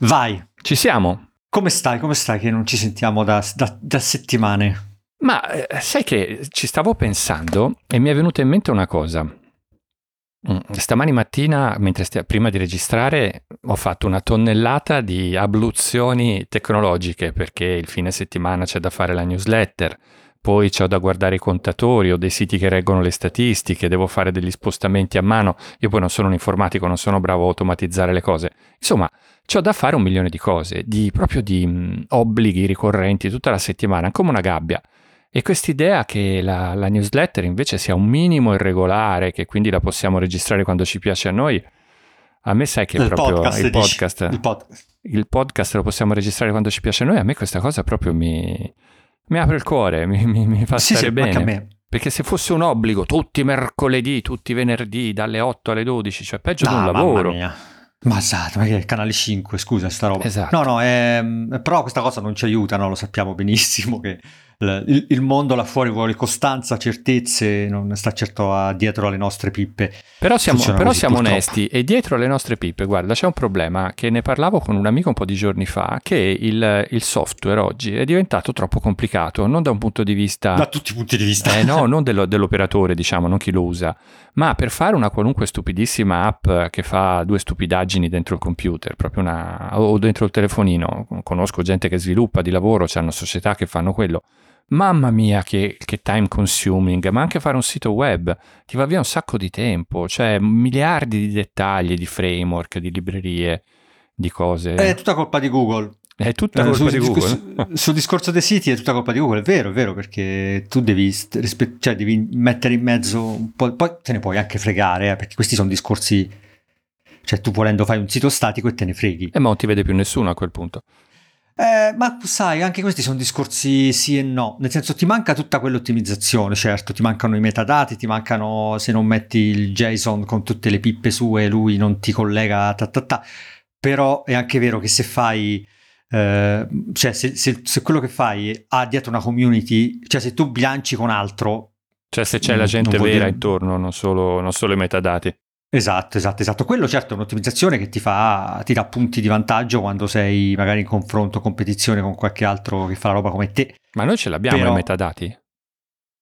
Vai. Ci siamo. Come stai? Come stai che non ci sentiamo da, da, da settimane? Ma eh, sai che ci stavo pensando e mi è venuta in mente una cosa. Mm, stamani mattina, mentre stia, prima di registrare, ho fatto una tonnellata di abluzioni tecnologiche perché il fine settimana c'è da fare la newsletter, poi c'ho da guardare i contatori, ho dei siti che reggono le statistiche, devo fare degli spostamenti a mano, io poi non sono un informatico, non sono bravo a automatizzare le cose. Insomma, c'ho da fare un milione di cose, di, proprio di mh, mm, obblighi ricorrenti tutta la settimana, come una gabbia. E quest'idea che la, la, newsletter invece sia un minimo irregolare, che quindi la possiamo registrare quando ci piace a noi, a me sai che il proprio podcast, il, podcast, il, podcast. il podcast lo possiamo registrare quando ci piace a noi, a me questa cosa proprio mi, mi apre il cuore, mi, mi, mi fa sì, stare sì, bene. Anche a me. Perché se fosse un obbligo tutti i mercoledì, tutti i venerdì, dalle 8 alle 12, cioè peggio ah, di un lavoro. Mia. Ma esatto, ma che è canale 5, scusa, sta roba. Esatto. No, no, è, però questa cosa non ci aiuta, no? lo sappiamo benissimo che il, il, mondo là fuori vuole costanza, certezze, non sta certo a, dietro alle nostre pippe. Però siamo, però siamo onesti e dietro alle nostre pippe, guarda, c'è un problema che ne parlavo con un amico un po' di giorni fa, che il, il software oggi è diventato troppo complicato, non da un punto di vista... Da tutti i punti di vista. Eh no, non dello, dell'operatore, diciamo, non chi lo usa, ma per fare una qualunque stupidissima app che fa due stupidaggini dentro il computer, proprio una... o dentro il telefonino, conosco gente che sviluppa di lavoro, hanno società che fanno quello Mamma mia che, che, time consuming, ma anche fare un sito web ti va via un sacco di tempo, cioè miliardi di dettagli, di framework, di librerie, di cose. È tutta colpa di Google. È tutta colpa su, di Google. Su, sul discorso dei siti è tutta colpa di Google, è vero, è vero, perché tu devi, cioè, devi mettere in mezzo un po', poi te ne puoi anche fregare, eh, perché questi sono discorsi, cioè tu volendo fai un sito statico e te ne freghi. E ma non ti vede più nessuno a quel punto. Eh, ma sai, anche questi sono discorsi sì e no, nel senso ti manca tutta quell'ottimizzazione, certo, ti mancano i metadati, ti mancano se non metti il JSON con tutte le pippe sue, lui non ti collega, ta ta ta. però è anche vero che se fai, eh, cioè se, se, se, quello che fai ha dietro una community, cioè se tu bilanci con altro... Cioè se c'è la gente vera dire... intorno, non solo, non solo i metadati. Esatto, esatto, esatto. Quello certo è un'ottimizzazione che ti fa, ti dà punti di vantaggio quando sei magari in confronto, competizione con qualche altro che fa la roba come te. Ma noi ce l'abbiamo Però... i metadati?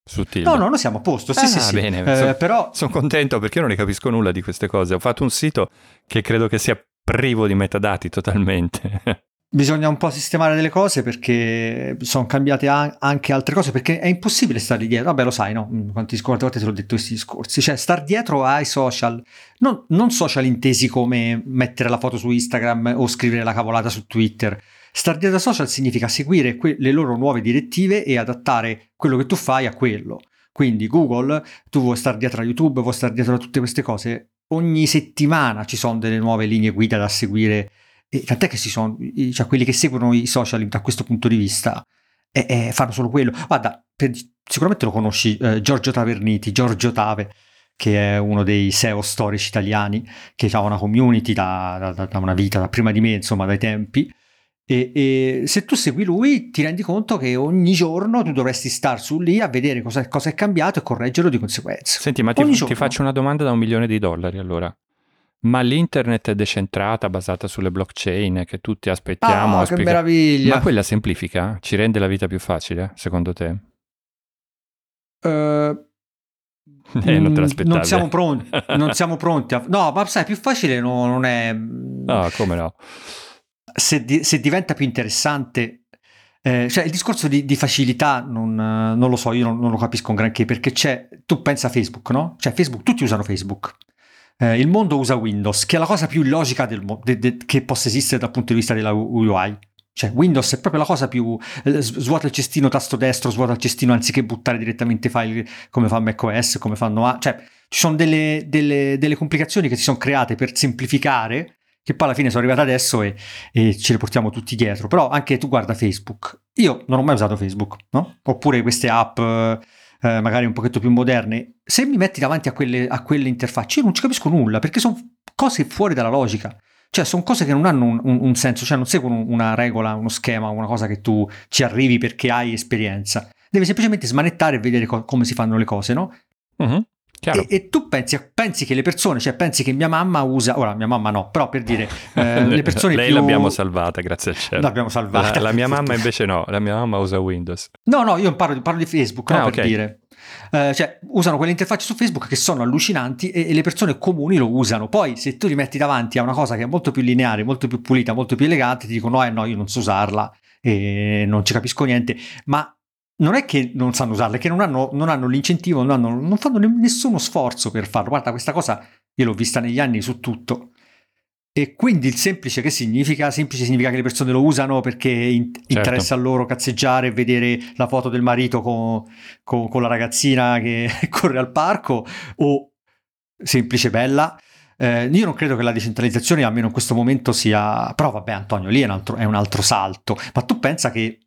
Su No, no, noi siamo a posto, sì, ah, sì, sì. Bene, eh, so, però... Sono contento perché io non ne capisco nulla di queste cose. Ho fatto un sito che credo che sia privo di metadati totalmente. Bisogna un po' sistemare delle cose perché sono cambiate anche altre cose perché è impossibile stare dietro. Vabbè lo sai no? Mm, quante volte te l'ho detto questi discorsi. Cioè star dietro ai social non, non, social intesi come mettere la foto su Instagram o scrivere la cavolata su Twitter. Star dietro ai social significa seguire que- le loro nuove direttive e adattare quello che tu fai a quello. Quindi Google tu vuoi stare dietro a YouTube vuoi stare dietro a tutte queste cose ogni settimana ci sono delle nuove linee guida da seguire e tant'è che si sono, cioè quelli che seguono i social da questo punto di vista eh, eh, fanno solo quello. Guarda, per, sicuramente lo conosci, eh, Giorgio Taverniti, Giorgio Tave, che è uno dei SEO storici italiani, che ha una community da, da, da una vita, da prima di me, insomma, dai tempi. E, e, se tu segui lui ti rendi conto che ogni giorno tu dovresti star su lì a vedere cosa, cosa è cambiato e correggerlo di conseguenza. Senti, ma ti, ti, faccio una domanda da un milione di dollari allora. Ma l'internet è decentrata, basata sulle blockchain, che tutti aspettiamo. Ah, che meraviglia! Ma quella semplifica? Ci rende la vita più facile, secondo te? Uh, eh, non, te non siamo pronti. non siamo pronti a... No, ma sai, più facile no, non è... No, come no? Se, di, se diventa più interessante... Eh, cioè il discorso di, di facilità non, non, lo so, io non, non, lo capisco granché perché c'è, tu pensa a Facebook, no? Cioè Facebook, tutti usano Facebook eh, il mondo usa Windows, che è la cosa più illogica del de- de- che possa esistere dal punto di vista della UI. Cioè, Windows è proprio la cosa più. Eh, svuota il cestino tasto destro, svuota il cestino anziché buttare direttamente file come fa macOS, come fanno. A- cioè, ci sono delle, delle, delle, complicazioni che si sono create per semplificare, che poi alla fine sono arrivate adesso e, e, ce le portiamo tutti dietro. Però anche tu guarda Facebook. Io non ho mai usato Facebook, no? Oppure queste app eh, magari un pochetto più moderne, se mi metti davanti a quelle, a quelle interfacce io non ci capisco nulla perché sono cose fuori dalla logica. Cioè, sono cose che non hanno un, un, un, senso, cioè non seguono una regola, uno schema, una cosa che tu ci arrivi perché hai esperienza. Devi semplicemente smanettare e vedere co- come si fanno le cose, no? Uh-huh. E, e, tu pensi, pensi, che le persone, cioè pensi che mia mamma usa, ora mia mamma no, però per dire, eh, le persone Lei più... l'abbiamo salvata, grazie al cielo. L'abbiamo salvata. La, la mia mamma invece no, la mia mamma usa Windows. No, no, io parlo, parlo di Facebook, Ah, no, ok. per dire. Eh, cioè, usano quelle interfacce su Facebook che sono allucinanti e, e le persone comuni lo usano. Poi, se tu li metti davanti a una cosa che è molto più lineare, molto più pulita, molto più elegante, ti dicono: eh no, io non so usarla e non ci capisco niente. Ma non è che non sanno usarla, è che non hanno, non hanno l'incentivo, non, hanno- non fanno ne- nessuno sforzo per farlo. Guarda, questa cosa io l'ho vista negli anni su tutto. E quindi il semplice che significa? Semplice significa che le persone lo usano perché in- interessa a loro cazzeggiare e vedere la foto del marito con, con- con la ragazzina che corre al parco o semplice bella. Eh, io non credo che la decentralizzazione, almeno in questo momento, sia... Però vabbè Antonio, lì è un altro, è un altro salto. Ma tu pensa che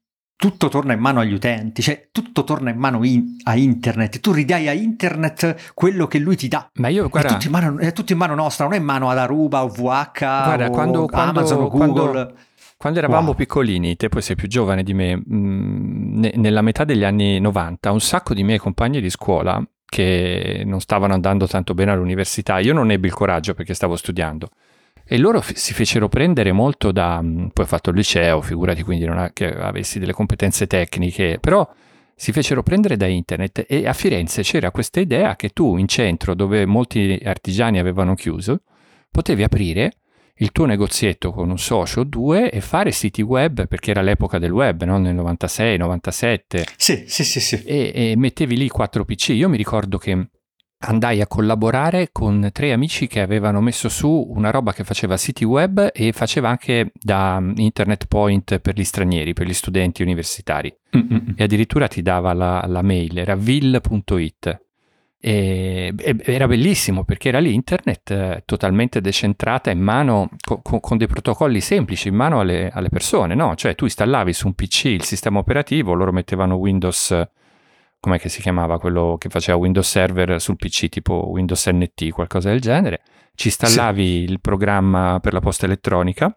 tutto torna in mano agli utenti, cioè tutto torna in mano in- a internet. Tu ridai a internet quello che lui ti dà. Ma io, È guarda, tutto, in mano, è tutto in mano nostra, non è in mano ad Aruba o VH Guarda, o quando- quando- Amazon o quando- Google. Quando eravamo Wow. piccolini, te poi sei più giovane di me, mh, ne- nella metà degli anni 90, un sacco di miei compagni di scuola che non stavano andando tanto bene all'università, io non ebbi il coraggio perché stavo studiando. E loro fi- si fecero prendere molto da... Poi ho fatto il liceo, figurati, quindi non è che avessi delle competenze tecniche, però si fecero prendere da internet e a Firenze c'era questa idea che tu in centro, dove molti artigiani avevano chiuso, potevi aprire il tuo negozietto con un socio o due e fare siti web, perché era l'epoca del web, no? nel 96, 97, Sì, sì, sì, sì. e, e mettevi lì quattro PC. Io mi ricordo che andai a collaborare con tre amici che avevano messo su una roba che faceva siti web e faceva anche da mm, internet point per gli stranieri, per gli studenti universitari. Mm-mm. E addirittura ti dava la, la mail, era vil.it. E, e- era bellissimo perché era l'internet eh, totalmente decentrata in mano co- co- con dei protocolli semplici in mano alle, alle persone, no? Cioè tu installavi su un PC il sistema operativo, loro mettevano Windows, com'è che si chiamava quello che faceva Windows Server sul PC, tipo Windows NT, qualcosa del genere, ci installavi il programma per la posta elettronica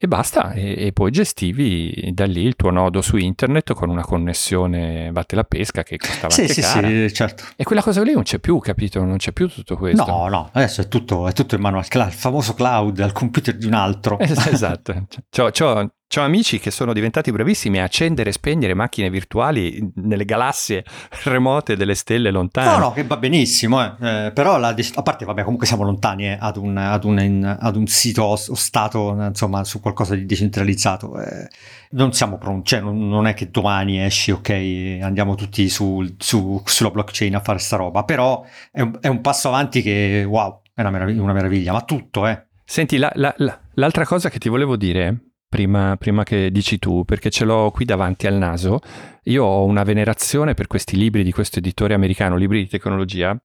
e basta, e, e poi gestivi da lì il tuo nodo su internet con una connessione vatte la pesca che costava Sì, anche sì, cara. sì, certo. E quella cosa lì non c'è più, capito? Non c'è più tutto questo. No, no, adesso è tutto, è tutto in mano al famoso cloud, al computer di un altro. Es- Esatto. C'ho, c'ho- c'ho amici che sono diventati bravissimi a accendere e spegnere macchine virtuali nelle galassie remote delle stelle lontane. No, no, che va benissimo, eh. Eh, però la a parte, vabbè, comunque siamo lontani eh, ad, un, ad, un, ad un sito o, o stato, eh, insomma, su qualcosa di decentralizzato. eh. non siamo pronti, cioè non, non è che domani esci, ok, andiamo tutti sul- su- sulla blockchain a fare sta roba, però è un, è un passo avanti che, wow, è una meraviglia, una meraviglia ma tutto, eh. Senti, la- la- l'altra cosa che ti volevo dire, prima, prima che dici tu, perché ce l'ho qui davanti al naso, io ho una venerazione per questi libri di questo editore americano, libri di tecnologia,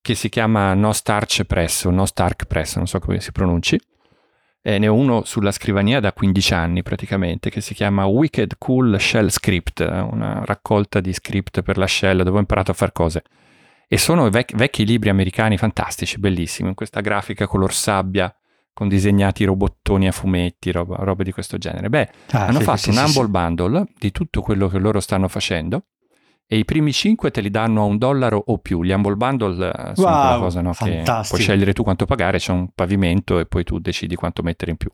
che si chiama No Starch Press o No Stark Press, non so come si pronunci. E ne ho uno sulla scrivania da 15 anni praticamente, che si chiama Wicked Cool Shell Script, una raccolta di script per la shell dove ho imparato a fare cose. E sono vec- vecchi libri americani fantastici, bellissimi, in questa grafica color sabbia, con disegnati robottoni a fumetti, roba, robe di questo genere. Beh, Ah, hanno sì, fatto sì, un Humble sì. Bundle di tutto quello che loro stanno facendo e i primi 5 te li danno a un dollaro o più. Gli Humble Bundle eh, sono Wow, quella cosa no, che puoi scegliere tu quanto pagare, c'è un pavimento e poi tu decidi quanto mettere in più.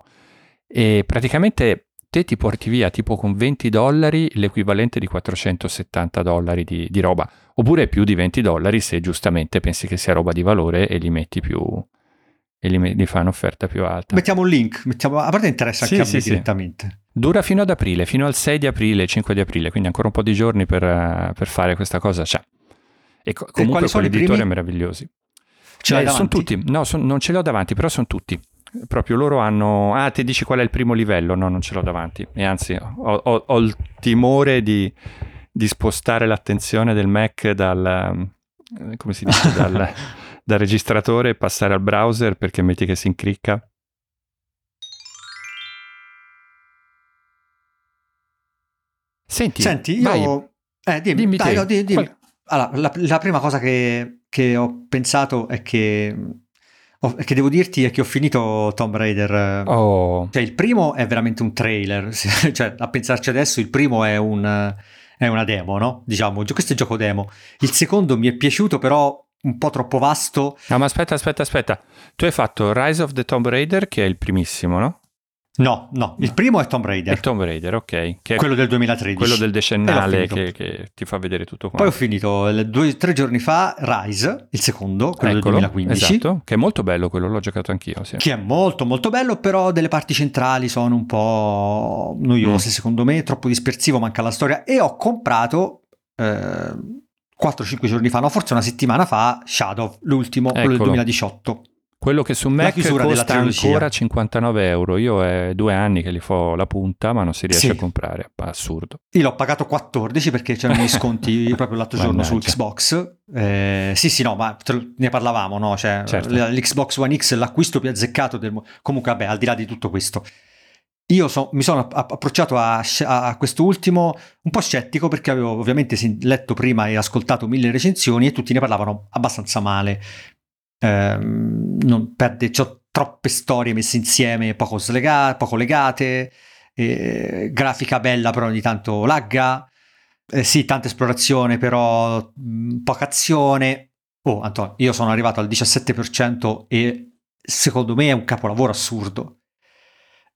E praticamente te ti porti via tipo con 20 dollari l'equivalente di 470 dollari di, di roba, oppure più di 20 dollari se giustamente pensi che sia roba di valore e li metti più e li, li fai un'offerta più alta. Mettiamo un link, mettiamo, a parte interessa anche Sì, a me sì. direttamente. Dura fino ad aprile, fino al 6 di aprile, 5 di aprile, quindi ancora un po' di giorni per, per fare questa cosa c'è. E co- comunque quali sono i quell'editore è primi? meravigliosi. Ce Eh, sono tutti, no, son- non ce li ho davanti, però sono tutti. Proprio loro hanno... Ah, ti dici qual è il primo livello? No, non ce l'ho davanti. E anzi, ho, ho- ho il timore di, di spostare l'attenzione del Mac dal... eh, come si dice? Dal, dal registratore e passare al browser perché metti che si incricca. Senti, Senti, io... Eh, dimmi, Dimmi dai, no, di- dimmi. Qual- Allora, la, la prima cosa che, che ho pensato è che, che devo dirti è che ho finito Tomb Raider. Oh, Cioè, il primo è veramente un trailer, cioè, a pensarci adesso, il primo è, un, è una demo, no? Diciamo, questo è gioco demo. Il secondo mi è piaciuto, però un po' troppo vasto. No, ma aspetta, aspetta, aspetta. Tu hai fatto Rise of the Tomb Raider, che è il primissimo, no? No, no, il primo è Tomb Raider. È Tomb Raider, ok. Che quello del 2013. Quello del decennale che, che, ti fa vedere tutto qua. Poi ho finito due, tre giorni fa Rise, il secondo, quello Eccolo, del 2015. Esatto, che è molto bello quello, l'ho giocato anch'io. Sì. Che è molto molto bello, però delle parti centrali sono un po' noiose mm. secondo me, troppo dispersivo, manca la storia. E ho comprato... Eh, 4-5 giorni fa, no, forse una settimana fa, Shadow, l'ultimo, Eccolo. quello del 2018. Quello che su Mac costa ancora 59 euro. Io è due anni che li fo la punta, ma non si riesce sì. a comprare. Assurdo. Io l'ho pagato 14 perché c'erano gli sconti proprio l'altro giorno su Xbox. Eh, sì, sì, no, ma ne parlavamo, no? Cioè, certo. l'Xbox One X, l'acquisto più azzeccato del mondo. Comunque, vabbè, al di là di tutto questo. Io so, mi sono approcciato a, a quest'ultimo un po' scettico perché avevo ovviamente letto prima e ascoltato mille recensioni e tutti ne parlavano abbastanza male ehm, non perde, c'ho troppe storie messe insieme, poco, slega, poco legate, eh, grafica bella però ogni tanto lagga, eh, sì, tanta esplorazione però mh, poca azione. Oh, Antonio, io sono arrivato al 17% e secondo me è un capolavoro assurdo.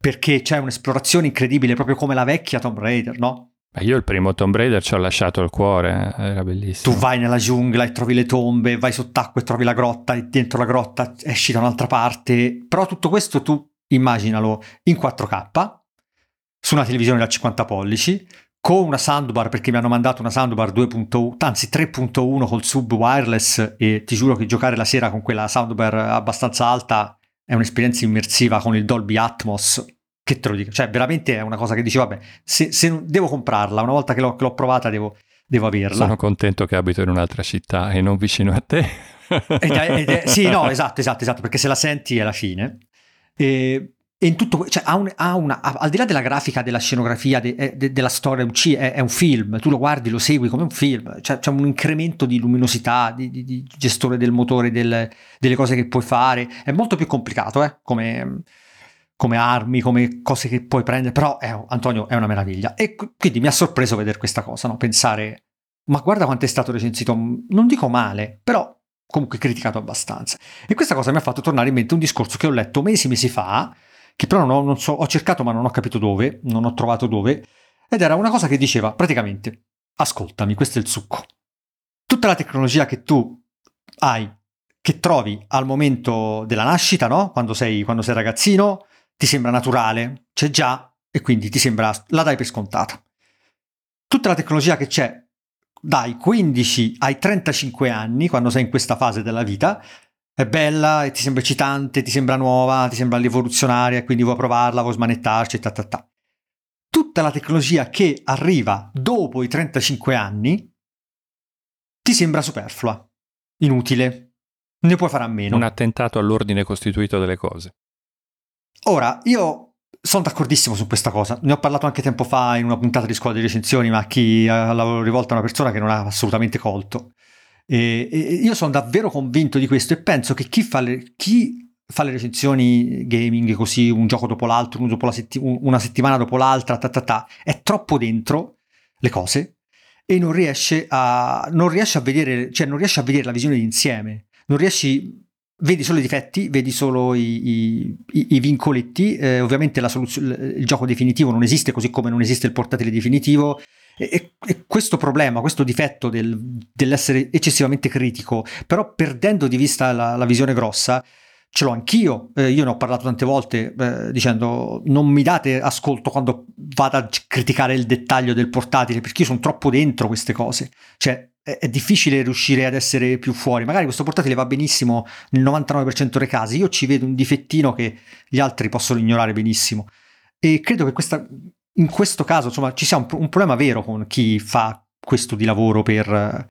Perché c'è un'esplorazione incredibile, proprio come la vecchia Tomb Raider, no? Io il primo Tomb Raider ci ho lasciato il cuore, eh, era bellissimo. Tu vai nella giungla e trovi le tombe, vai sott'acqua e trovi la grotta, e dentro la grotta esci da un'altra parte. Però tutto questo tu immaginalo in 4K, su una televisione da 50 pollici, con una soundbar, perché mi hanno mandato una soundbar 2.1, anzi 3.1 col sub wireless e ti giuro che giocare la sera con quella soundbar abbastanza alta è un'esperienza immersiva con il Dolby Atmos che te lo dico, cioè veramente è una cosa che dici, vabbè, se, se devo comprarla, una volta che l'ho, che l'ho provata devo, devo, averla. Sono contento che abito in un'altra città e non vicino a te. ed è, ed è, sì, no, esatto, esatto, esatto, perché se la senti è la fine. E, e in tutto, cioè ha, un, ha una, al di là della grafica, della scenografia, de, de, della storia, è, è, un film, tu lo guardi, lo segui come un film, cioè, c'è un incremento di luminosità, di, di, di gestore del motore, del, delle cose che puoi fare, è molto più complicato, eh, come come armi, come cose che puoi prendere, però è, Antonio è una meraviglia. E quindi mi ha sorpreso vedere questa cosa, no? pensare, ma guarda quanto è stato recensito, non dico male, però comunque criticato abbastanza. E questa cosa mi ha fatto tornare in mente un discorso che ho letto mesi mesi fa, che però non, ho, non so, ho cercato ma non ho capito dove, non ho trovato dove, ed era una cosa che diceva praticamente, ascoltami, questo è il succo. Tutta la tecnologia che tu hai, che trovi al momento della nascita, no? Quando sei, quando sei ragazzino, ti sembra naturale, c'è già e quindi ti sembra, la dai per scontata. Tutta la tecnologia che c'è dai 15 ai 35 anni, quando sei in questa fase della vita, è bella e ti sembra eccitante, ti sembra nuova, ti sembra rivoluzionaria, quindi vuoi provarla, vuoi smanettarci, ta ta ta. Tutta la tecnologia che arriva dopo i 35 anni ti sembra superflua, inutile, ne puoi fare a meno. Un attentato all'ordine costituito delle cose. Ora, io sono d'accordissimo su questa cosa. Ne ho parlato anche tempo fa in una puntata di scuola di recensioni, ma chi l'avevo rivolta a una persona che non ha assolutamente colto. E, e io sono davvero convinto di questo e penso che chi fa le, chi fa le recensioni gaming così, un gioco dopo l'altro, un dopo setti- una settimana dopo l'altra, ta ta ta, è troppo dentro le cose e non riesce a, non riesce a vedere, cioè non riesce a vedere la visione d'insieme. Non riesci vedi solo i difetti, vedi solo i, i, i vincoletti, eh, ovviamente il gioco definitivo non esiste così come non esiste il portatile definitivo e, e questo problema, questo difetto del, dell'essere eccessivamente critico, però perdendo di vista la, la visione grossa, ce l'ho anch'io, eh, io ne ho parlato tante volte eh, dicendo non mi date ascolto quando vado a criticare il dettaglio del portatile perché io sono troppo dentro queste cose, cioè è, è difficile riuscire ad essere più fuori, magari questo portatile va benissimo nel 99% dei casi, io ci vedo un difettino che gli altri possono ignorare benissimo. E credo che questa, in questo caso insomma ci sia un, un problema vero con chi fa questo di lavoro per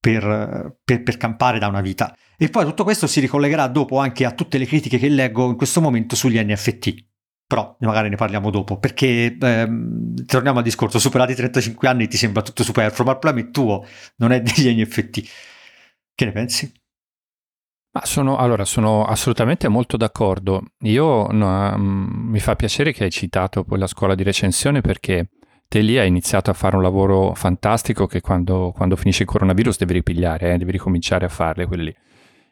per, per, per, campare da una vita. E poi tutto questo si ricollegherà dopo anche a tutte le critiche che leggo in questo momento sugli NFT. Però magari ne parliamo dopo, perché ehm, torniamo al discorso, superati i 35 anni ti sembra tutto superfluo, ma il problema è tuo, non è degli NFT. Che ne pensi? Ma sono, allora, sono assolutamente molto d'accordo. Io no, um, mi fa piacere che hai citato poi la scuola di recensione perché te lì hai iniziato a fare un lavoro fantastico che quando, quando finisce il coronavirus devi ripigliare, eh, devi ricominciare a farle quelli.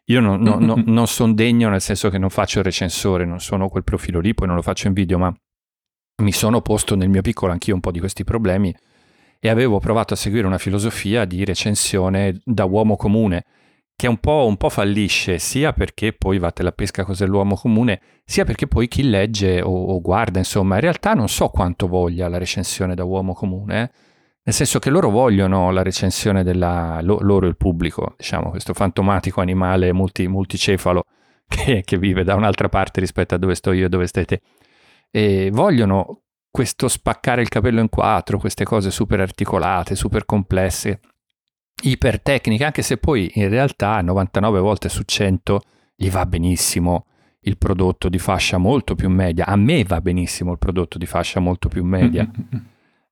Io non, no, no, non sono degno nel senso che non faccio il recensore, non sono quel profilo lì, poi non lo faccio in video, ma mi sono posto nel mio piccolo anch'io un po' di questi problemi e avevo provato a seguire una filosofia di recensione da uomo comune che un po', un po', fallisce sia perché poi va la pesca cos'è l'uomo comune, sia perché poi chi legge o, o, guarda, insomma, in realtà non so quanto voglia la recensione da uomo comune, eh? nel senso che loro vogliono la recensione della lo, loro il pubblico, diciamo, questo fantomatico animale multi, multicefalo che, che, vive da un'altra parte rispetto a dove sto io e dove stai te. E vogliono questo spaccare il capello in quattro, queste cose super articolate, super complesse, ipertecniche, anche se poi in realtà 99 volte su 100 gli va benissimo il prodotto di fascia molto più media. A me va benissimo il prodotto di fascia molto più media. Mm-hmm.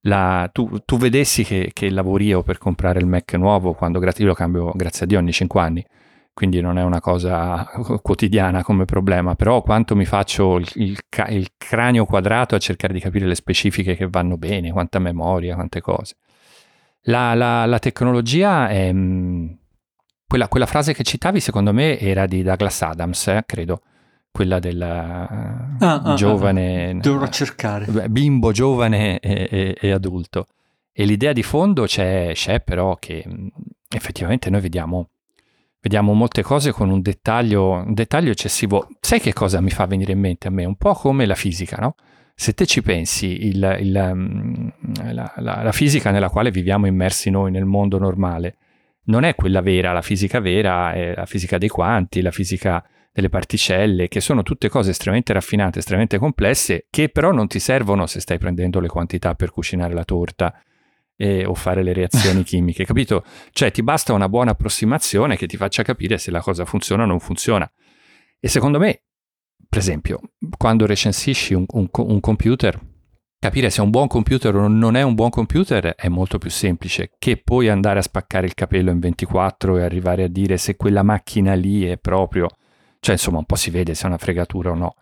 La, tu, tu, vedessi che, che lavorio per comprare il Mac nuovo quando io lo cambio grazie a Dio ogni 5 anni, quindi non è una cosa quotidiana come problema, però quanto mi faccio il, il, il cranio quadrato a cercare di capire le specifiche che vanno bene, quanta memoria, quante cose. La, la, la tecnologia è... Mm, quella, quella, frase che citavi secondo me era di Douglas Adams, eh, credo, quella del ah, ah, ah, giovane... Ah, dovrò cercare. Bimbo, giovane e, e, e, adulto. E l'idea di fondo c'è, c'è però che mm, effettivamente noi vediamo, vediamo molte cose con un dettaglio, un dettaglio eccessivo. Sai che cosa mi fa venire in mente a me? Un po' come la fisica, no? Se te ci pensi, il, il, mm, la, la, la, fisica nella quale viviamo immersi noi nel mondo normale non è quella vera, la fisica vera è la fisica dei quanti, la fisica delle particelle, che sono tutte cose estremamente raffinate, estremamente complesse, che però non ti servono se stai prendendo le quantità per cucinare la torta eh, o fare le reazioni chimiche, capito? Cioè ti basta una buona approssimazione che ti faccia capire se la cosa funziona o non funziona. E secondo me per esempio, quando recensisci un, un, un, computer, capire se è un buon computer o non è un buon computer è molto più semplice che poi andare a spaccare il capello in 24 e arrivare a dire se quella macchina lì è proprio, cioè insomma un po' si vede se è una fregatura o no.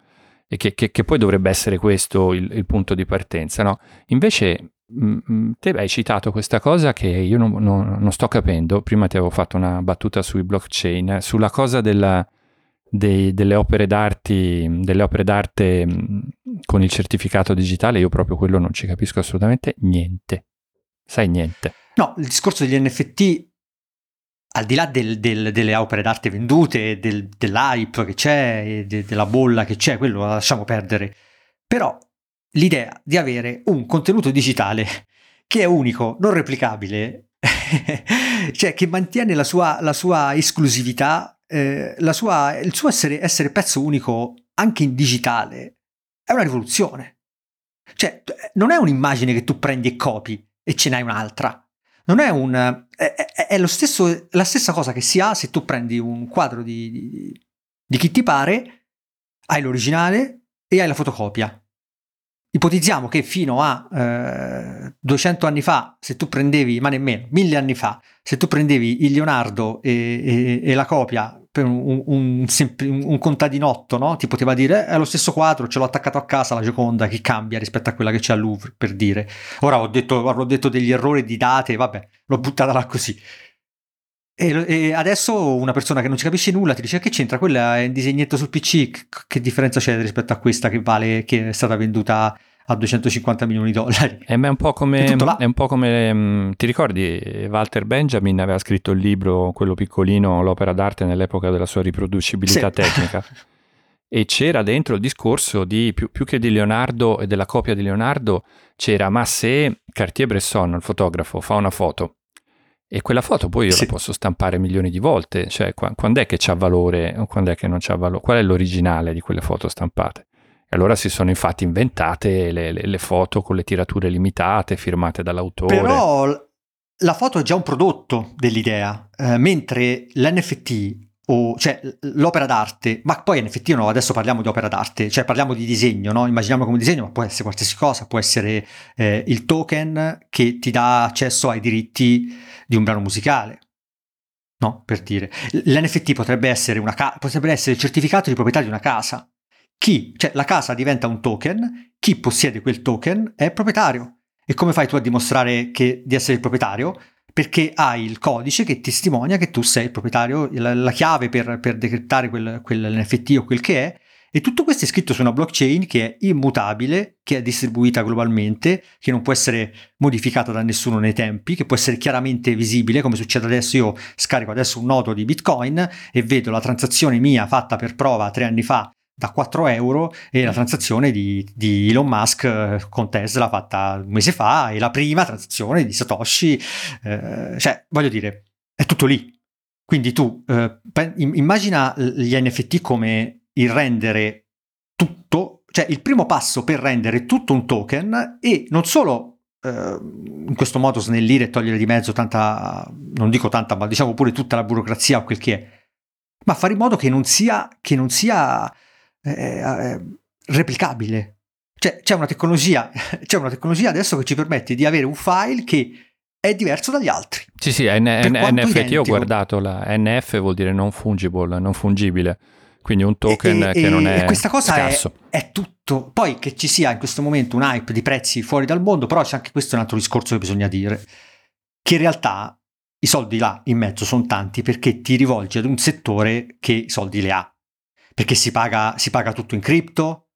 E che, che, che poi dovrebbe essere questo il, il punto di partenza, no? Invece mm, mm, te hai citato questa cosa che io non, non, non, sto capendo. Prima ti avevo fatto una battuta sui blockchain, sulla cosa della, dei, delle, opere delle opere d'arte con il certificato digitale, io proprio quello non ci capisco assolutamente niente. Sai niente. No, il discorso degli NFT, al di là del, del, delle opere d'arte vendute, del, dell'hype che c'è, de, della bolla che c'è, quello lo lasciamo perdere. Però l'idea di avere un contenuto digitale che è unico, non replicabile, cioè che mantiene la sua, la sua esclusività eh, sua, il suo essere, essere pezzo unico anche in digitale è una rivoluzione. Cioè, non è un'immagine che tu prendi e copi e ce n'hai un'altra. Non è un. È, è, è stesso, la stessa cosa che si ha se tu prendi un quadro di, di, di chi ti pare, hai l'originale e hai la fotocopia. Ipotizziamo che fino a eh, 200 anni fa, se tu prendevi, ma nemmeno, mille anni fa, se tu prendevi il Leonardo e, e, e la copia per un, un, un, contadinotto, no? Ti poteva dire, è lo stesso quadro, ce l'ho attaccato a casa, la Gioconda, che cambia rispetto a quella che c'è al Louvre, per dire. Ora ho detto, avrò detto degli errori di date, vabbè, l'ho buttata là così. E, e, adesso una persona che non ci capisce nulla ti dice che c'entra, quella è un disegnetto sul PC, che differenza c'è rispetto a questa che vale, che è stata venduta a 250 milioni di dollari. è un po' come, è un po come mm, ti ricordi, Walter Benjamin aveva scritto il libro, quello piccolino, l'opera d'arte nell'epoca della sua riproducibilità sì. tecnica. e c'era dentro il discorso di più, più, che di Leonardo e della copia di Leonardo, c'era ma se Cartier-Bresson, il fotografo, fa una foto e quella foto poi io sì. la posso stampare milioni di volte, cioè quando è che c'ha valore o quando è che non c'ha valore, qual è l'originale di quelle foto stampate? Allora si sono infatti inventate le, le, le, foto con le tirature limitate firmate dall'autore. Però la foto è già un prodotto dell'idea, eh, mentre l'NFT, o, cioè l'opera d'arte, ma poi NFT no, adesso parliamo di opera d'arte, cioè parliamo di disegno, no? immaginiamo come disegno, ma può essere qualsiasi cosa, può essere eh, il token che ti dà accesso ai diritti di un brano musicale. No, per dire. L'NFT potrebbe essere, una ca- potrebbe essere il certificato di proprietà di una casa chi, cioè la casa diventa un token, chi possiede quel token è proprietario E come fai tu a dimostrare che, di essere il proprietario? Perché hai il codice che testimonia che tu sei il proprietario, la, la chiave per, per decriptare quel, quell'NFT o quel che è, e tutto questo è scritto su una blockchain che è immutabile, che è distribuita globalmente, che non può essere modificata da nessuno nei tempi, che può essere chiaramente visibile, come succede adesso. Io scarico adesso un nodo di Bitcoin e vedo la transazione mia fatta per prova tre anni fa da 4 euro e la transazione di, di, Elon Musk eh, con Tesla fatta un mese fa e la prima transazione di Satoshi. Eh, cioè, voglio dire, è tutto lì. Quindi tu eh, immagina gli NFT come il rendere tutto, cioè il primo passo per rendere tutto un token e non solo eh, in questo modo snellire e togliere di mezzo tanta, non dico tanta, ma diciamo pure tutta la burocrazia o quel che è, ma fare in modo che non sia, che non sia eh, replicabile. Cioè c'è una, tecnologia, c'è una tecnologia adesso che ci permette di avere un file che è diverso dagli altri. Sì, sì, N- N- NFT identico. io ho guardato la NF vuol dire non fungible, non fungibile. Quindi un token e, che e, non è. E questa cosa è, è, tutto. Poi che ci sia in questo momento un hype di prezzi fuori dal mondo, però c'è anche questo un altro discorso che bisogna dire. Che in realtà i soldi là in mezzo sono tanti perché ti rivolgi ad un settore che i soldi li ha. Perché si paga, si paga tutto in cripto,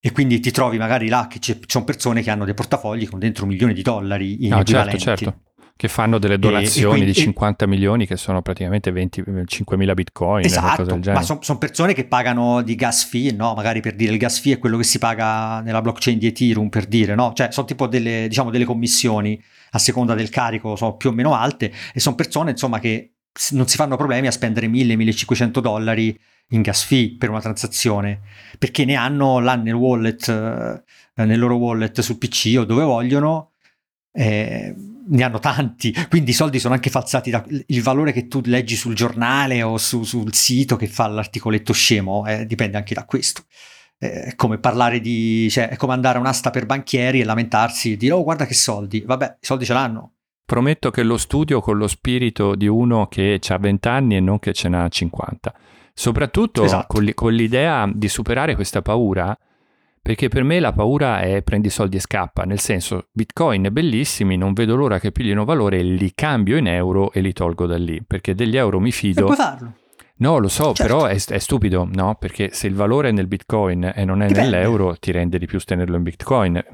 e quindi ti trovi magari là che ci sono persone che hanno dei portafogli con dentro un milione di dollari in no, certo, certo che fanno delle donazioni e, e quindi, di 50 milioni che sono praticamente 20, 5.000 bitcoin. Esatto, ma sono son persone che pagano di gas fee, no? magari per dire il gas fee è quello che si paga nella blockchain di Ethereum, per dire, no? cioè sono tipo delle, diciamo, delle commissioni a seconda del carico, sono più o meno alte e sono persone insomma che non si fanno problemi a spendere 1000-1500 dollari in gas fee per una transazione perché ne hanno là nel wallet, eh, nel loro wallet sul PC o dove vogliono. Eh, ne hanno tanti, quindi i soldi sono anche falsati il valore che tu leggi sul giornale o su, sul sito che fa l'articoletto scemo, eh, dipende anche da questo. Eh, è come parlare di, cioè, è come andare a un'asta per banchieri e lamentarsi e dire oh guarda che soldi, vabbè i soldi ce l'hanno. Prometto che lo studio con lo spirito di uno che ha 20 anni e non che ce n'ha 50. Soprattutto esatto. con, con l'idea di superare questa paura perché per me la paura è prendi soldi e scappa, nel senso bitcoin bellissimi, non vedo l'ora che piglino valore, li cambio in euro e li tolgo da lì, perché degli euro mi fido. E puoi farlo. No, lo so, certo. però è, è, stupido, no? Perché se il valore è nel bitcoin e non è Dipende. nell'euro, ti rende di più tenerlo in bitcoin.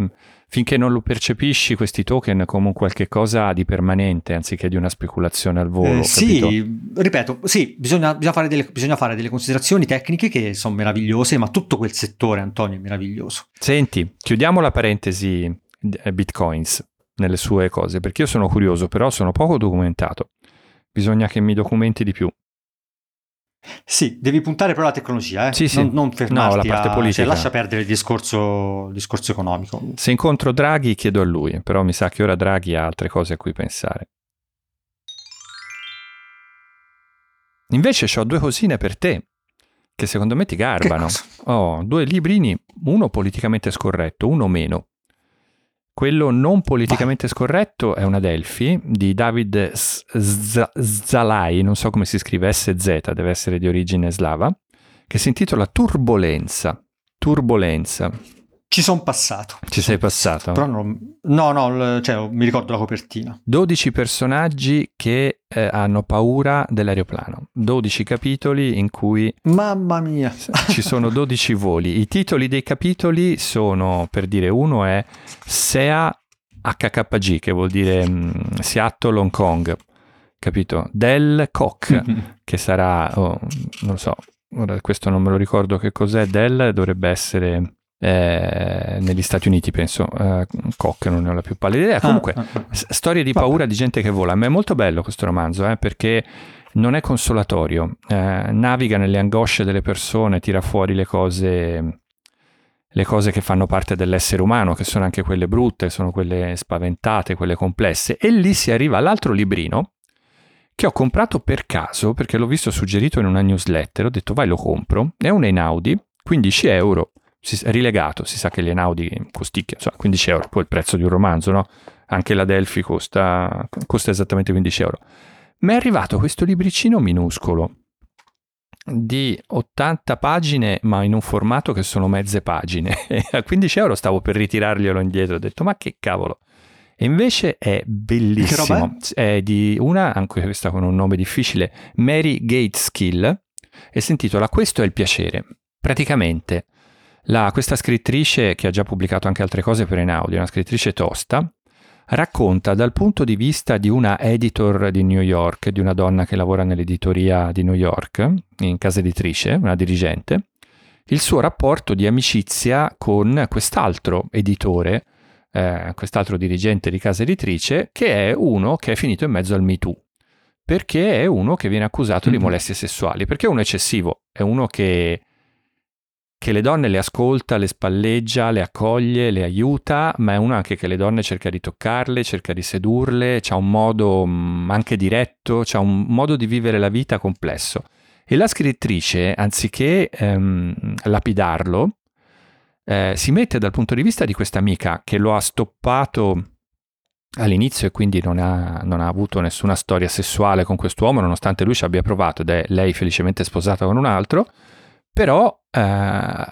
Finché non lo percepisci questi token come un qualche cosa di permanente anziché di una speculazione al volo. Eh, sì, ripeto, sì, bisogna, bisogna, fare delle, bisogna, fare delle, considerazioni tecniche che sono meravigliose, ma tutto quel settore, Antonio, è meraviglioso. Senti, chiudiamo la parentesi eh, bitcoins nelle sue cose, perché io sono curioso, però sono poco documentato. Bisogna che mi documenti di più. Sì, devi puntare però alla tecnologia, eh? sì, sì. Non, non fermarti no, la parte a... politica. Cioè, lascia perdere il discorso, il discorso economico. Se incontro Draghi chiedo a lui, però mi sa che ora Draghi ha altre cose a cui pensare. Invece ho due cosine per te, che secondo me ti garbano. Ho oh, due librini, uno politicamente scorretto, uno meno. Quello non politicamente scorretto è una Delphi di David Zalai, non so come si scrive, SZ, deve essere di origine slava, che si intitola Turbolenza. Turbolenza. Ci sono passato. Ci sei passato? Però non, no, no, cioè, mi ricordo la copertina. 12 personaggi che eh, hanno paura dell'aeroplano. 12 capitoli in cui... Mamma mia! ci sono 12 voli. I titoli dei capitoli sono, per dire, uno è SEA HKG, che vuol dire um, Seattle Hong Kong, capito? Del Koch, che sarà, oh, non lo so, ora questo non me lo ricordo che cos'è, Del dovrebbe essere eh, negli Stati Uniti, penso, eh, Koch non ne ho la più pallida idea. Ah, Comunque, ah, ah, s- storie di paura di gente che vola. Ma è molto bello questo romanzo, eh, perché non è consolatorio, eh, naviga nelle angosce delle persone, tira fuori le cose, le cose che fanno parte dell'essere umano, che sono anche quelle brutte, sono quelle spaventate, quelle complesse. E lì si arriva all'altro librino che ho comprato per caso, perché l'ho visto suggerito in una newsletter, ho detto vai lo compro, è un Einaudi, 15 euro, si, rilegato, si sa che l'Enaudi costicchia, insomma, 15 euro, poi il prezzo di un romanzo, no? Anche la Delphi costa, costa esattamente 15 euro. Ma è arrivato questo libricino minuscolo di 80 pagine, ma in un formato che sono mezze pagine. E a 15 euro stavo per ritirarglielo indietro. Ho detto, ma che cavolo, E invece è bellissimo. È? è di una, anche questa con un nome difficile, Mary Gateskill, e si intitola Questo è il piacere. Praticamente, la, questa scrittrice, che ha già pubblicato anche altre cose per Einaudi, una scrittrice tosta, racconta dal punto di vista di una editor di New York, di una donna che lavora nell'editoria di New York, in casa editrice, una dirigente, il suo rapporto di amicizia con quest'altro editore, eh, quest'altro dirigente di casa editrice, che è uno che è finito in mezzo al Me Too. Perché è uno che viene accusato mm-hmm. di molestie sessuali, perché è uno eccessivo, è uno che che le donne le ascolta, le spalleggia, le accoglie, le aiuta, ma è uno anche che le donne cerca di toccarle, cerca di sedurle, ha un modo mm, anche diretto, ha un modo di vivere la vita complesso. E la scrittrice, anziché ehm, lapidarlo, eh, si mette dal punto di vista di questa amica che lo ha stoppato all'inizio e quindi non ha, non ha, avuto nessuna storia sessuale con quest'uomo, nonostante lui ci abbia provato ed è lei felicemente sposata con un altro, però eh,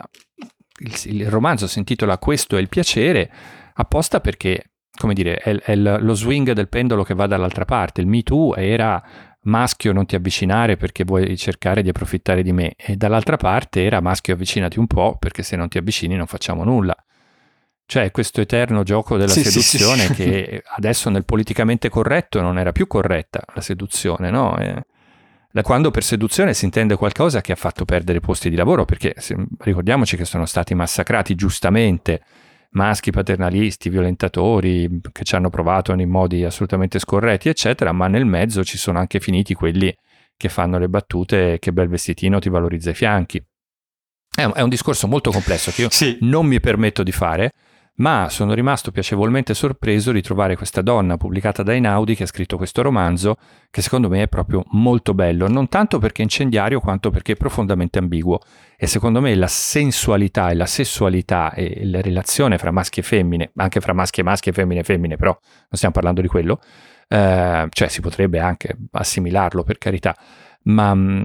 il, il, romanzo si intitola Questo è il piacere, apposta perché, come dire, è, è lo swing del pendolo che va dall'altra parte. Il Me Too era maschio non ti avvicinare perché vuoi cercare di approfittare di me e dall'altra parte era maschio avvicinati un po' perché se non ti avvicini non facciamo nulla. Cioè questo eterno gioco della sì, seduzione sì, sì. che adesso nel politicamente corretto non era più corretta la seduzione, no? E da quando per seduzione si intende qualcosa che ha fatto perdere posti di lavoro, perché ricordiamoci che sono stati massacrati giustamente maschi paternalisti, violentatori, che ci hanno provato in modi assolutamente scorretti, eccetera, ma nel mezzo ci sono anche finiti quelli che fanno le battute che bel vestitino ti valorizza i fianchi. È un, è un discorso molto complesso che io sì. non mi permetto di fare, ma sono rimasto piacevolmente sorpreso di trovare questa donna pubblicata da Einaudi che ha scritto questo romanzo che secondo me è proprio molto bello, non tanto perché incendiario quanto perché è profondamente ambiguo. E secondo me la sensualità e la sessualità e la relazione fra maschi e femmine, anche fra maschi e maschi e femmine e femmine, però non stiamo parlando di quello, eh, cioè si potrebbe anche assimilarlo per carità, ma mh, mm,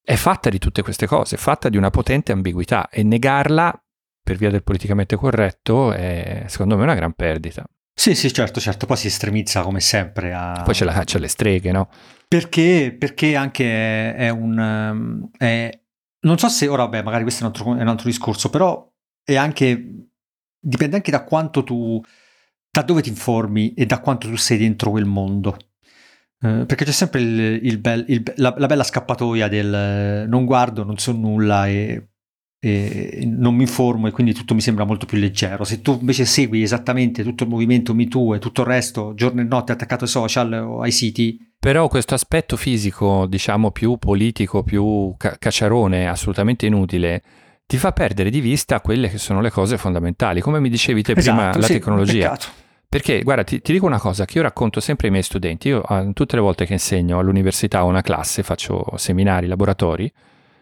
è fatta di tutte queste cose, è fatta di una potente ambiguità e negarla per via del politicamente corretto è secondo me una gran perdita. Sì, sì, certo, certo, poi si estremizza come sempre. A... Poi c'è, la, c'è, le streghe, no? Perché, perché anche è, è un... È, non so se ora, beh, magari questo è un, altro, è un altro discorso, però è anche... dipende anche da quanto tu... da dove ti informi e da quanto tu sei dentro quel mondo. Uh, perché c'è sempre il, il bel, il, la, la, bella scappatoia del non guardo, non so nulla e e non mi informo e quindi tutto mi sembra molto più leggero. Se tu invece segui esattamente tutto il movimento MeToo e tutto il resto, giorno e notte attaccato ai social o ai siti. Però questo aspetto fisico, diciamo più politico, più ca- cacciarone, assolutamente inutile, ti fa perdere di vista quelle che sono le cose fondamentali. Come mi dicevi te esatto, prima, la sì, tecnologia. Perché, guarda, ti, ti, dico una cosa che io racconto sempre ai miei studenti. Io tutte le volte che insegno all'università o una classe, faccio seminari, laboratori,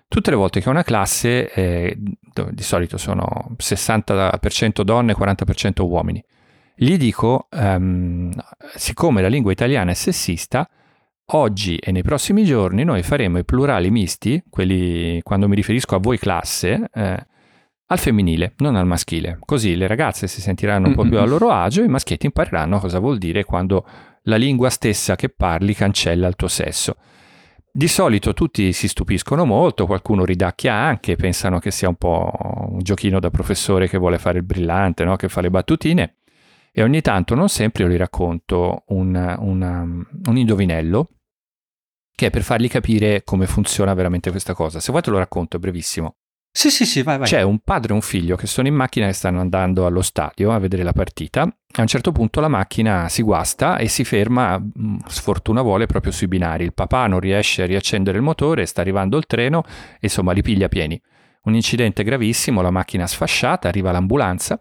Tutte le volte che ho una classe, eh, di solito sono 60% donne e 40% uomini, gli dico, um, siccome la lingua italiana è sessista, oggi e nei prossimi giorni noi faremo i plurali misti, quelli quando mi riferisco a voi classe, eh, al femminile, non al maschile. Così le ragazze si sentiranno un po' più a loro agio e i maschietti impareranno cosa vuol dire quando la lingua stessa che parli cancella il tuo sesso. Di solito tutti si stupiscono molto, qualcuno ridacchia anche, pensano che sia un po' un giochino da professore che vuole fare il brillante, no? che fa le battutine. E ogni tanto, non sempre, io gli racconto un, una, un indovinello che è per fargli capire come funziona veramente questa cosa. Se vuoi te lo racconto, è brevissimo. Sì, sì, sì, vai, vai. C'è un padre e un figlio che sono in macchina e stanno andando allo stadio a vedere la partita. A un certo punto la macchina si guasta e si ferma, mm, sfortuna vuole, proprio sui binari. Il papà non riesce a riaccendere il motore, sta arrivando il treno e insomma li piglia pieni. Un incidente gravissimo, la macchina sfasciata, arriva l'ambulanza.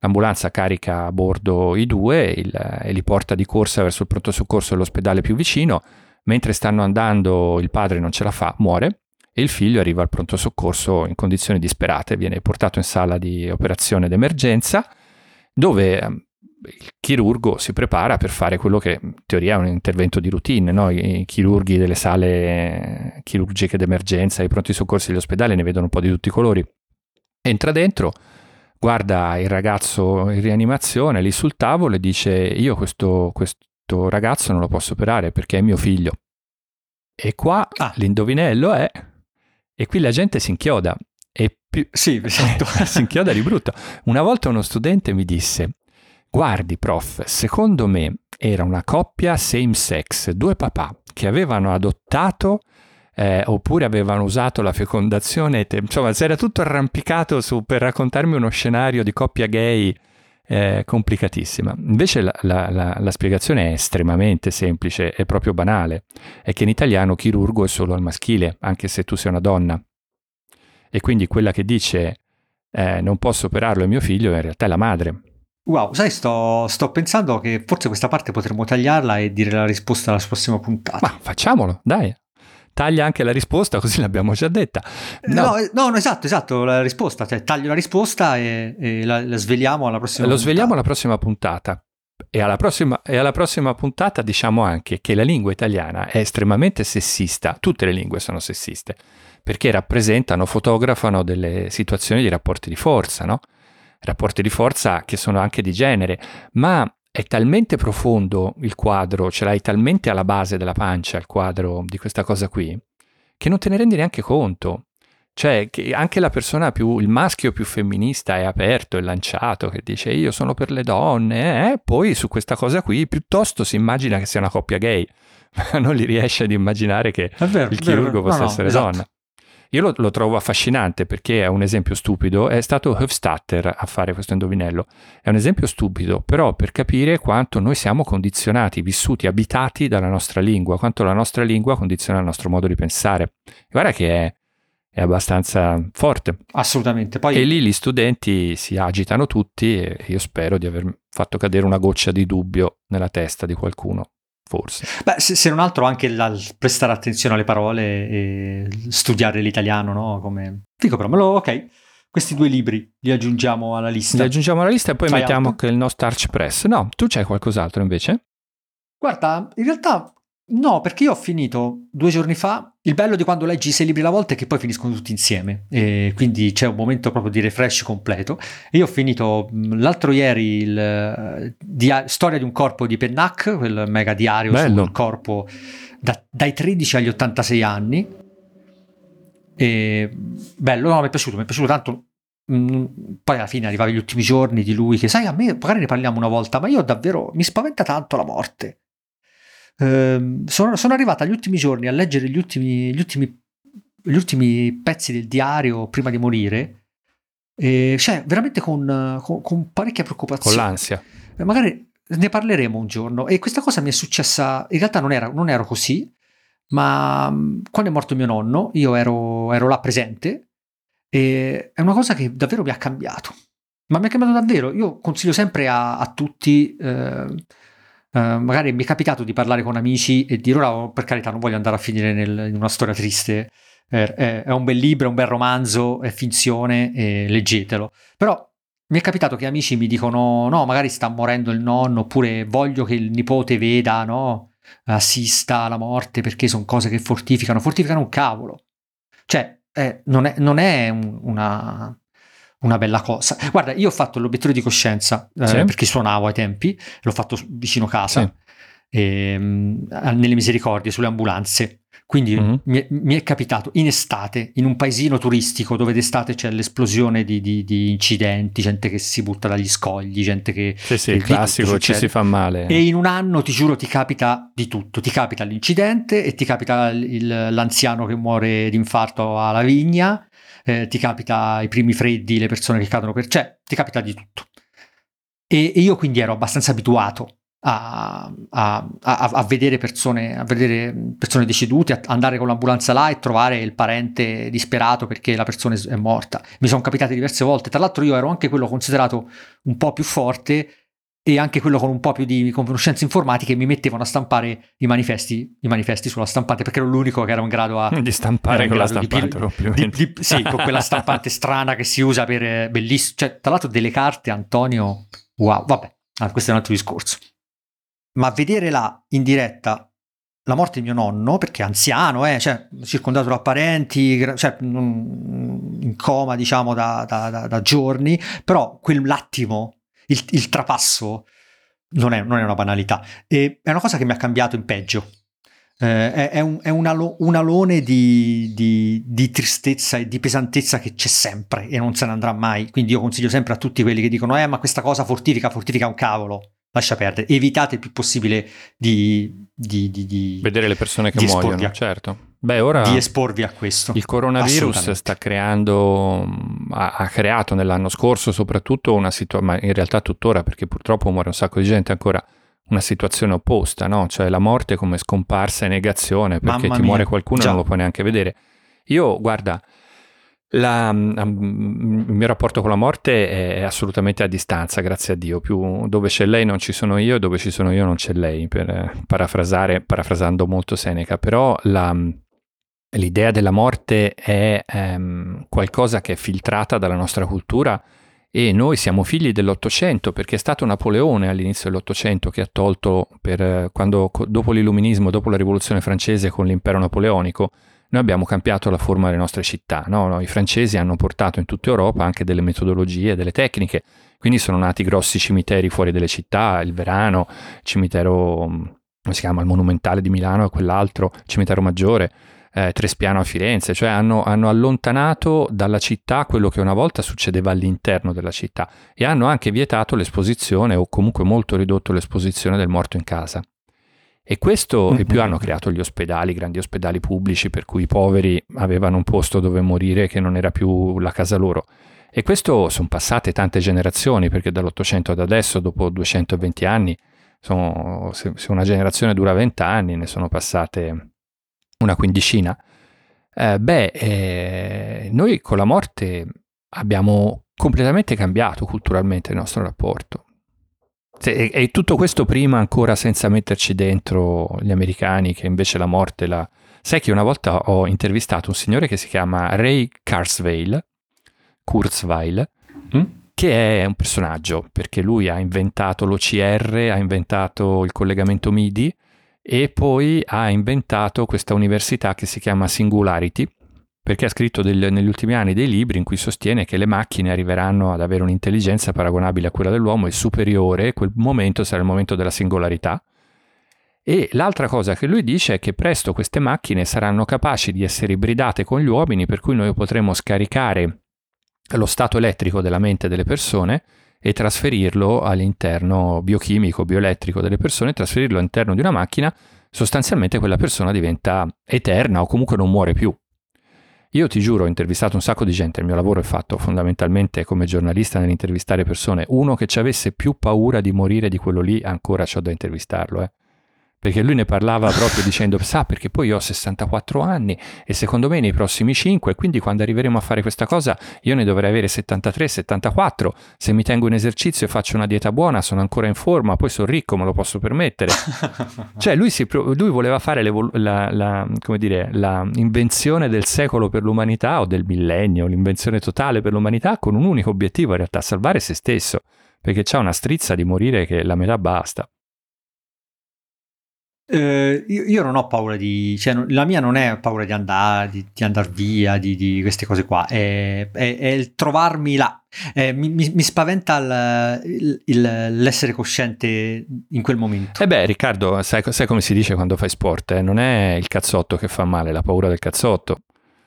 L'ambulanza carica a bordo i due il, e li porta di corsa verso il pronto soccorso dell'ospedale più vicino. Mentre stanno andando il padre non ce la fa, muore e il figlio arriva al pronto soccorso in condizioni disperate, viene portato in sala di operazione d'emergenza dove ehm, il chirurgo si prepara per fare quello che in teoria è un intervento di routine, no? i chirurghi delle sale chirurgiche d'emergenza, i pronti soccorsi dell'ospedale ne vedono un po' di tutti i colori. Entra dentro, guarda il ragazzo in rianimazione lì sul tavolo e dice io questo, questo ragazzo non lo posso operare perché è mio figlio. E qua ah. l'indovinello è, e qui la gente si inchioda. E più, sì, esatto. si inchioda di brutto. Una volta uno studente mi disse, guardi prof, secondo me era una coppia same sex, due papà che avevano adottato eh, oppure avevano usato la fecondazione, insomma, si era tutto arrampicato su, per raccontarmi uno scenario di coppia gay eh, complicatissima. Invece la, la, la, la, spiegazione è estremamente semplice, è proprio banale, è che in italiano chirurgo è solo al maschile, anche se tu sei una donna. E quindi quella che dice eh, non posso operarlo è mio figlio, in realtà è la madre. Wow, sai, sto, sto, pensando che forse questa parte potremmo tagliarla e dire la risposta alla prossima puntata. Ma facciamolo, dai taglia anche la risposta, così l'abbiamo già detta. No, no, eh, no, no esatto, esatto, la risposta, cioè taglio la risposta e, e la, la, sveliamo alla prossima Lo puntata. sveliamo alla prossima puntata. E alla, prossima, e alla prossima puntata diciamo anche che la lingua italiana è estremamente sessista, tutte le lingue sono sessiste, perché rappresentano, fotografano delle situazioni di rapporti di forza, no? Rapporti di forza che sono anche di genere, ma è talmente profondo il quadro, ce l'hai talmente alla base della pancia il quadro di questa cosa qui, che non te ne rendi neanche conto. Cioè, che anche la persona più, il maschio più femminista è aperto e lanciato, che dice io sono per le donne, eh? poi su questa cosa qui piuttosto si immagina che sia una coppia gay, ma non li riesce ad immaginare che vero, il chirurgo possa no, essere esatto. donna. Io lo, lo, trovo affascinante perché è un esempio stupido, è stato Hofstadter a fare questo indovinello, è un esempio stupido, però per capire quanto noi siamo condizionati, vissuti, abitati dalla nostra lingua, quanto la nostra lingua condiziona il nostro modo di pensare. Guarda che è, è abbastanza forte. Assolutamente. Poi... E lì gli studenti si agitano tutti e io spero di aver fatto cadere una goccia di dubbio nella testa di qualcuno forse. Beh, se, se non altro anche il prestare attenzione alle parole e studiare l'italiano, no? Come... Fico però, me lo... ok. Questi due libri li aggiungiamo alla lista. Li aggiungiamo alla lista e poi Fai mettiamo anche il nostro Arch Press. No, tu c'hai qualcos'altro invece? Guarda, in realtà No, perché io ho finito due giorni fa. Il bello di quando leggi sei libri alla volta è che poi finiscono tutti insieme, e quindi c'è un momento proprio di refresh completo. E io ho finito l'altro ieri il dia- Storia di un corpo di Pennac, quel mega diario bello. sul corpo da- dai 13 agli 86 anni. E bello, no, mi è piaciuto, mi è piaciuto tanto. Mm, poi alla fine arrivavi gli ultimi giorni di lui che sai a me magari ne parliamo una volta ma io davvero mi spaventa tanto la morte Ehm, sono, sono arrivata agli ultimi giorni a leggere gli ultimi, gli ultimi, gli ultimi pezzi del diario prima di morire, e, cioè veramente con, con, con parecchia preoccupazione. Con l'ansia. Eh, magari ne parleremo un giorno. E questa cosa mi è successa, in realtà non, era, non ero così, ma mm, quando è morto mio nonno io ero, ero là presente e è una cosa che davvero mi ha cambiato. Ma mi ha cambiato davvero. Io consiglio sempre a, a tutti... Eh, Uh, magari mi è capitato di parlare con amici e dire ora oh, per carità non voglio andare a finire nel, in una storia triste è, è, è, un bel libro, è un bel romanzo, è finzione, e leggetelo. Però mi è capitato che amici mi dicono no, magari sta morendo il nonno, oppure voglio che il nipote veda, no, assista alla morte perché sono cose che fortificano, fortificano un cavolo. Cioè, eh, non è, non è un, una, una bella cosa. Guarda, io ho fatto l'obiettivo di coscienza eh, sì. perché suonavo ai tempi, l'ho fatto vicino casa, sì. e, um, nelle misericordie, sulle ambulanze. Quindi mm-hmm. mi, è, mi, è, capitato in estate, in un paesino turistico dove d'estate c'è l'esplosione di, di, di incidenti, gente che si butta dagli scogli, gente che... Sì, sì, il classico, ci si fa male. E in un anno, ti giuro, ti capita di tutto. Ti capita l'incidente e ti capita il, l'anziano che muore d'infarto alla vigna eh, ti capita i primi freddi, le persone che cadono per... cioè ti capita di tutto. E, e io quindi ero abbastanza abituato a, a, a, a, vedere persone, vedere persone decedute, a andare con l'ambulanza là e trovare il parente disperato perché la persona è morta. Mi sono capitate diverse volte. Tra l'altro io ero anche quello considerato un po' più forte e anche quello con un po' più di conoscenze informatiche mi mettevano a stampare i manifesti, i manifesti sulla stampante perché ero l'unico che ero in grado a, di stampare con la stampante di, di, di, sì, con quella stampante strana che si usa per eh, bellissimo cioè tra l'altro delle carte Antonio wow vabbè ah, questo è un altro discorso. Ma vedere là in diretta la morte di mio nonno, perché è anziano, eh, cioè, circondato da parenti, cioè, in coma diciamo da, da, da, da giorni, però quell'attimo, il, il trapasso, non è, non è, una banalità. E è una cosa che mi ha cambiato in peggio. Eh, è, è, un, è un, alo, un, alone di, di, di, tristezza e di pesantezza che c'è sempre e non se ne andrà mai. Quindi io consiglio sempre a tutti quelli che dicono: Eh, ma questa cosa fortifica, fortifica un cavolo lascia perdere, evitate il più possibile di, di, di, di vedere le persone che muoiono, a, certo. Beh, ora di esporvi a questo. Il coronavirus sta creando, ha, ha, creato nell'anno scorso soprattutto una situazione, ma in realtà tuttora perché purtroppo muore un sacco di gente ancora, una situazione opposta, no? Cioè la morte come scomparsa e negazione perché Mamma ti mia. muore qualcuno e non lo puoi neanche vedere. Io, guarda, la, um, il mio rapporto con la morte è assolutamente a distanza, grazie a Dio. Più dove c'è lei non ci sono io, dove ci sono io non c'è lei, per eh, parafrasare, parafrasando molto Seneca. Però la, l'idea della morte è um, qualcosa che è filtrata dalla nostra cultura e noi siamo figli dell'Ottocento perché è stato Napoleone all'inizio dell'Ottocento che ha tolto, per, quando, dopo l'illuminismo, dopo la rivoluzione francese con l'impero napoleonico, noi abbiamo cambiato la forma delle nostre città. No? I francesi hanno portato in tutta Europa anche delle metodologie, delle tecniche, quindi sono nati grossi cimiteri fuori dalle città, il Verano, il cimitero, mm, come si chiama, il Monumentale di Milano e quell'altro, il cimitero maggiore, eh, Trespiano a Firenze, cioè hanno, hanno allontanato dalla città quello che una volta succedeva all'interno della città e hanno anche vietato l'esposizione o comunque molto ridotto l'esposizione del morto in casa. E questo, mm-hmm. e più hanno creato gli ospedali, grandi ospedali pubblici, per cui i poveri avevano un posto dove morire che non era più la casa loro. E questo sono passate tante generazioni, perché dall'Ottocento ad adesso, dopo 220 anni, sono, se una generazione dura 20 anni, ne sono passate una quindicina. Eh, beh, eh, noi con la morte abbiamo completamente cambiato culturalmente il nostro rapporto. E, e, tutto questo prima ancora senza metterci dentro gli americani che invece la morte la... Sai che una volta ho intervistato un signore che si chiama Ray Kurzweil, Kurzweil mm? che è un personaggio perché lui ha inventato l'OCR, ha inventato il collegamento MIDI e poi ha inventato questa università che si chiama Singularity, perché ha scritto del, negli ultimi anni dei libri in cui sostiene che le macchine arriveranno ad avere un'intelligenza paragonabile a quella dell'uomo e superiore, quel momento sarà il momento della singolarità. E l'altra cosa che lui dice è che presto queste macchine saranno capaci di essere ibridate con gli uomini, per cui noi potremo scaricare lo stato elettrico della mente delle persone e trasferirlo all'interno biochimico, bioelettrico delle persone, trasferirlo all'interno di una macchina, sostanzialmente quella persona diventa eterna o comunque non muore più. Io ti giuro, ho intervistato un sacco di gente, il mio lavoro è fatto fondamentalmente come giornalista nell'intervistare persone. Uno che ci avesse più paura di morire di quello lì, ancora ho da intervistarlo, eh perché lui ne parlava proprio dicendo, sa perché poi io ho 64 anni e secondo me nei prossimi 5, quindi quando arriveremo a fare questa cosa io ne dovrei avere 73, 74, se mi tengo in esercizio e faccio una dieta buona sono ancora in forma, poi sono ricco, me lo posso permettere. cioè lui, si, lui voleva fare la, la, dire, la invenzione del secolo per l'umanità o del millennio, l'invenzione totale per l'umanità con un unico obiettivo in realtà, salvare se stesso, perché c'ha una strizza di morire che la metà basta. Eh, io, io, non ho paura di, cioè, la mia non è paura di andare, di, di andare via, di, di, queste cose qua, è, è, è il trovarmi là. Eh, mi, mi, mi, spaventa il, il, l'essere cosciente in quel momento. E eh beh, Riccardo, sai, sai, come si dice quando fai sport? Eh? Non è il cazzotto che fa male, la paura del cazzotto.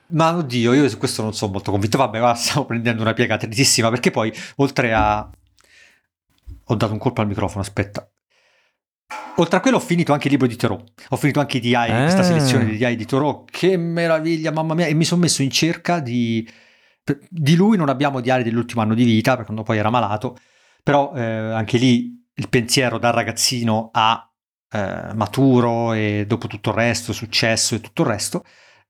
Ma oddio, io su questo non sono molto convinto. Vabbè, va, stavo prendendo una piega trisissima perché poi, oltre a. Ho dato un colpo al microfono, aspetta. Oltre a quello ho finito anche il libro di Thoreau, ho finito anche DI, ah. questa selezione di DI di Thoreau, che meraviglia, mamma mia, e mi sono messo in cerca di... Di lui. Non abbiamo diari dell'ultimo anno di vita, perché quando poi era malato, però eh, anche lì il pensiero da ragazzino a eh, maturo e dopo tutto il resto, successo e tutto il resto,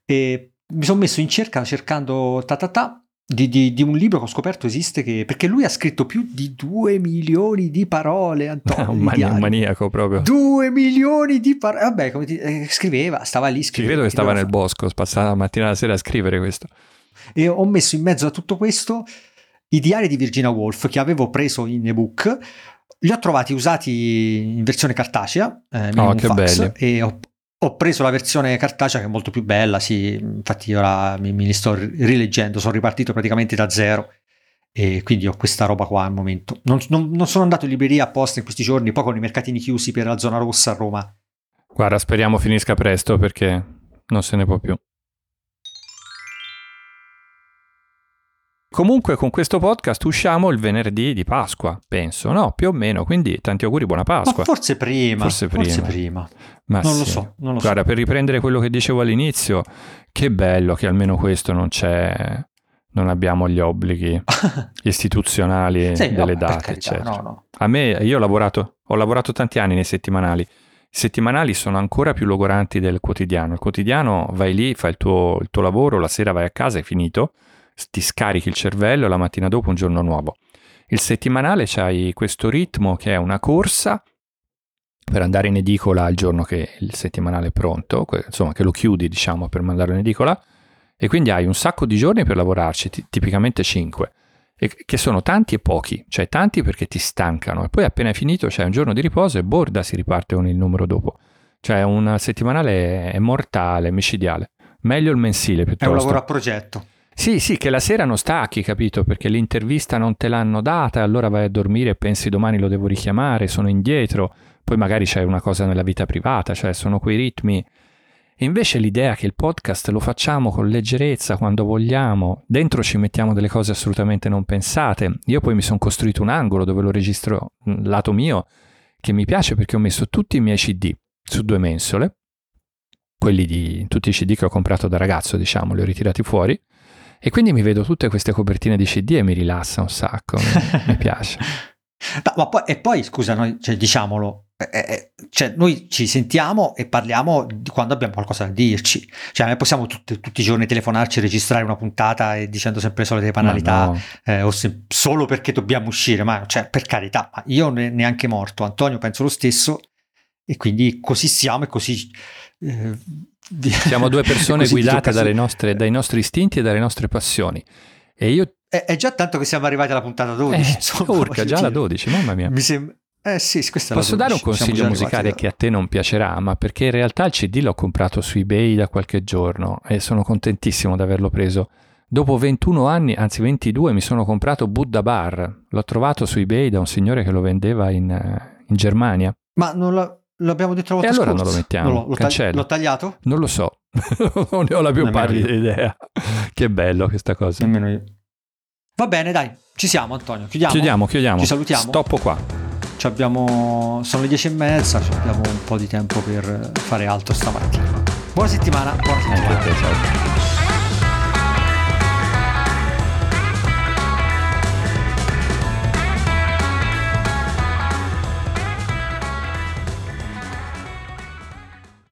e mi sono messo in cerca cercando ta ta ta di, di, di, un libro che ho scoperto esiste che, perché lui ha scritto più di due milioni di parole Antonio, un, mani- un maniaco proprio. Due milioni di parole vabbè come ti, eh, scriveva stava lì scriveva, credo che stava nel bosco passava la mattina alla sera a scrivere questo. E ho messo in mezzo a tutto questo i diari di Virginia Woolf che avevo preso in ebook li ho trovati usati in versione cartacea eh, oh, che belli. e ho, ho preso la versione cartacea che è molto più bella, sì, infatti ora mi, mi sto rileggendo, sono ripartito praticamente da zero e quindi ho questa roba qua al momento. Non, non, non sono andato in libreria apposta in questi giorni, poi con i mercatini chiusi per la zona rossa a Roma. Guarda, speriamo finisca presto perché non se ne può più. Comunque con questo podcast usciamo il venerdì di Pasqua, penso, no? Più o meno, quindi tanti auguri, buona Pasqua. Ma forse prima. Forse prima. Forse prima. Ma non sì. lo so, non lo Guarda, so. per riprendere quello che dicevo all'inizio, che bello che almeno questo non c'è, non abbiamo gli obblighi istituzionali sì, delle no, date, carità, eccetera. No, no. A me, io ho lavorato, ho lavorato tanti anni nei settimanali. I settimanali sono ancora più logoranti del quotidiano. Il quotidiano vai lì, fai il tuo, il tuo lavoro, la sera vai a casa, è finito ti scarichi il cervello e la mattina dopo un giorno nuovo. Il settimanale c'hai questo ritmo che è una corsa per andare in edicola il giorno che il settimanale è pronto, insomma che lo chiudi diciamo per mandarlo in edicola e quindi hai un sacco di giorni per lavorarci, t- tipicamente 5, che sono tanti e pochi, cioè tanti perché ti stancano e poi appena è finito c'è un giorno di riposo e borda si riparte con il numero dopo. Cioè un settimanale è mortale, micidiale. Meglio il mensile piuttosto. È un lavoro a progetto. Sì, sì, che la sera non stacchi, capito? Perché l'intervista non te l'hanno data, allora vai a dormire e pensi domani lo devo richiamare, sono indietro, poi magari c'è una cosa nella vita privata, cioè sono quei ritmi. E invece l'idea che il podcast lo facciamo con leggerezza quando vogliamo, dentro ci mettiamo delle cose assolutamente non pensate. Io poi mi sono costruito un angolo dove lo registro lato mio, che mi piace perché ho messo tutti i miei CD su due mensole, quelli di tutti i CD che ho comprato da ragazzo, diciamo, li ho ritirati fuori e quindi mi vedo tutte queste copertine di CD e mi rilassa un sacco, mi, mi piace. No, ma poi, e poi, scusa, noi, cioè, diciamolo, eh, eh, cioè, noi ci sentiamo e parliamo di quando abbiamo qualcosa da dirci. Cioè, noi possiamo tutti, tutti i giorni telefonarci, registrare una puntata e dicendo sempre le solite banalità, no. eh, o se, solo perché dobbiamo uscire, ma cioè, per carità, ma io ne, neanche morto, Antonio penso lo stesso, e quindi così siamo e così eh, siamo due persone guidate nostre, dai nostri istinti e dalle nostre passioni. E io... È, è, già tanto che siamo arrivati alla puntata 12. Eh, insomma, urca, già la 12, mamma mia. Mi sembra... Eh sì, Posso dare un consiglio musicale da... che a te non piacerà, ma perché in realtà il CD l'ho comprato su eBay da qualche giorno e sono contentissimo di averlo preso. Dopo 21 anni, anzi 22, mi sono comprato Buddha Bar. L'ho trovato su eBay da un signore che lo vendeva in, in Germania. Ma non, la, L'abbiamo detto la volta E allora scorsa. non lo mettiamo. No, l'ho, tagli- l'ho, tagliato? Non lo so. non ne ho la più pallida idea. che bello questa cosa. Nemmeno io. Va bene, dai, ci siamo Antonio. Chiudiamo. Chiudiamo, chiudiamo. Ci salutiamo. Stoppo qua. Ci abbiamo... Sono le dieci e mezza, abbiamo un po' di tempo per fare altro stamattina. Buona settimana. Buona settimana. Anche te, ciao.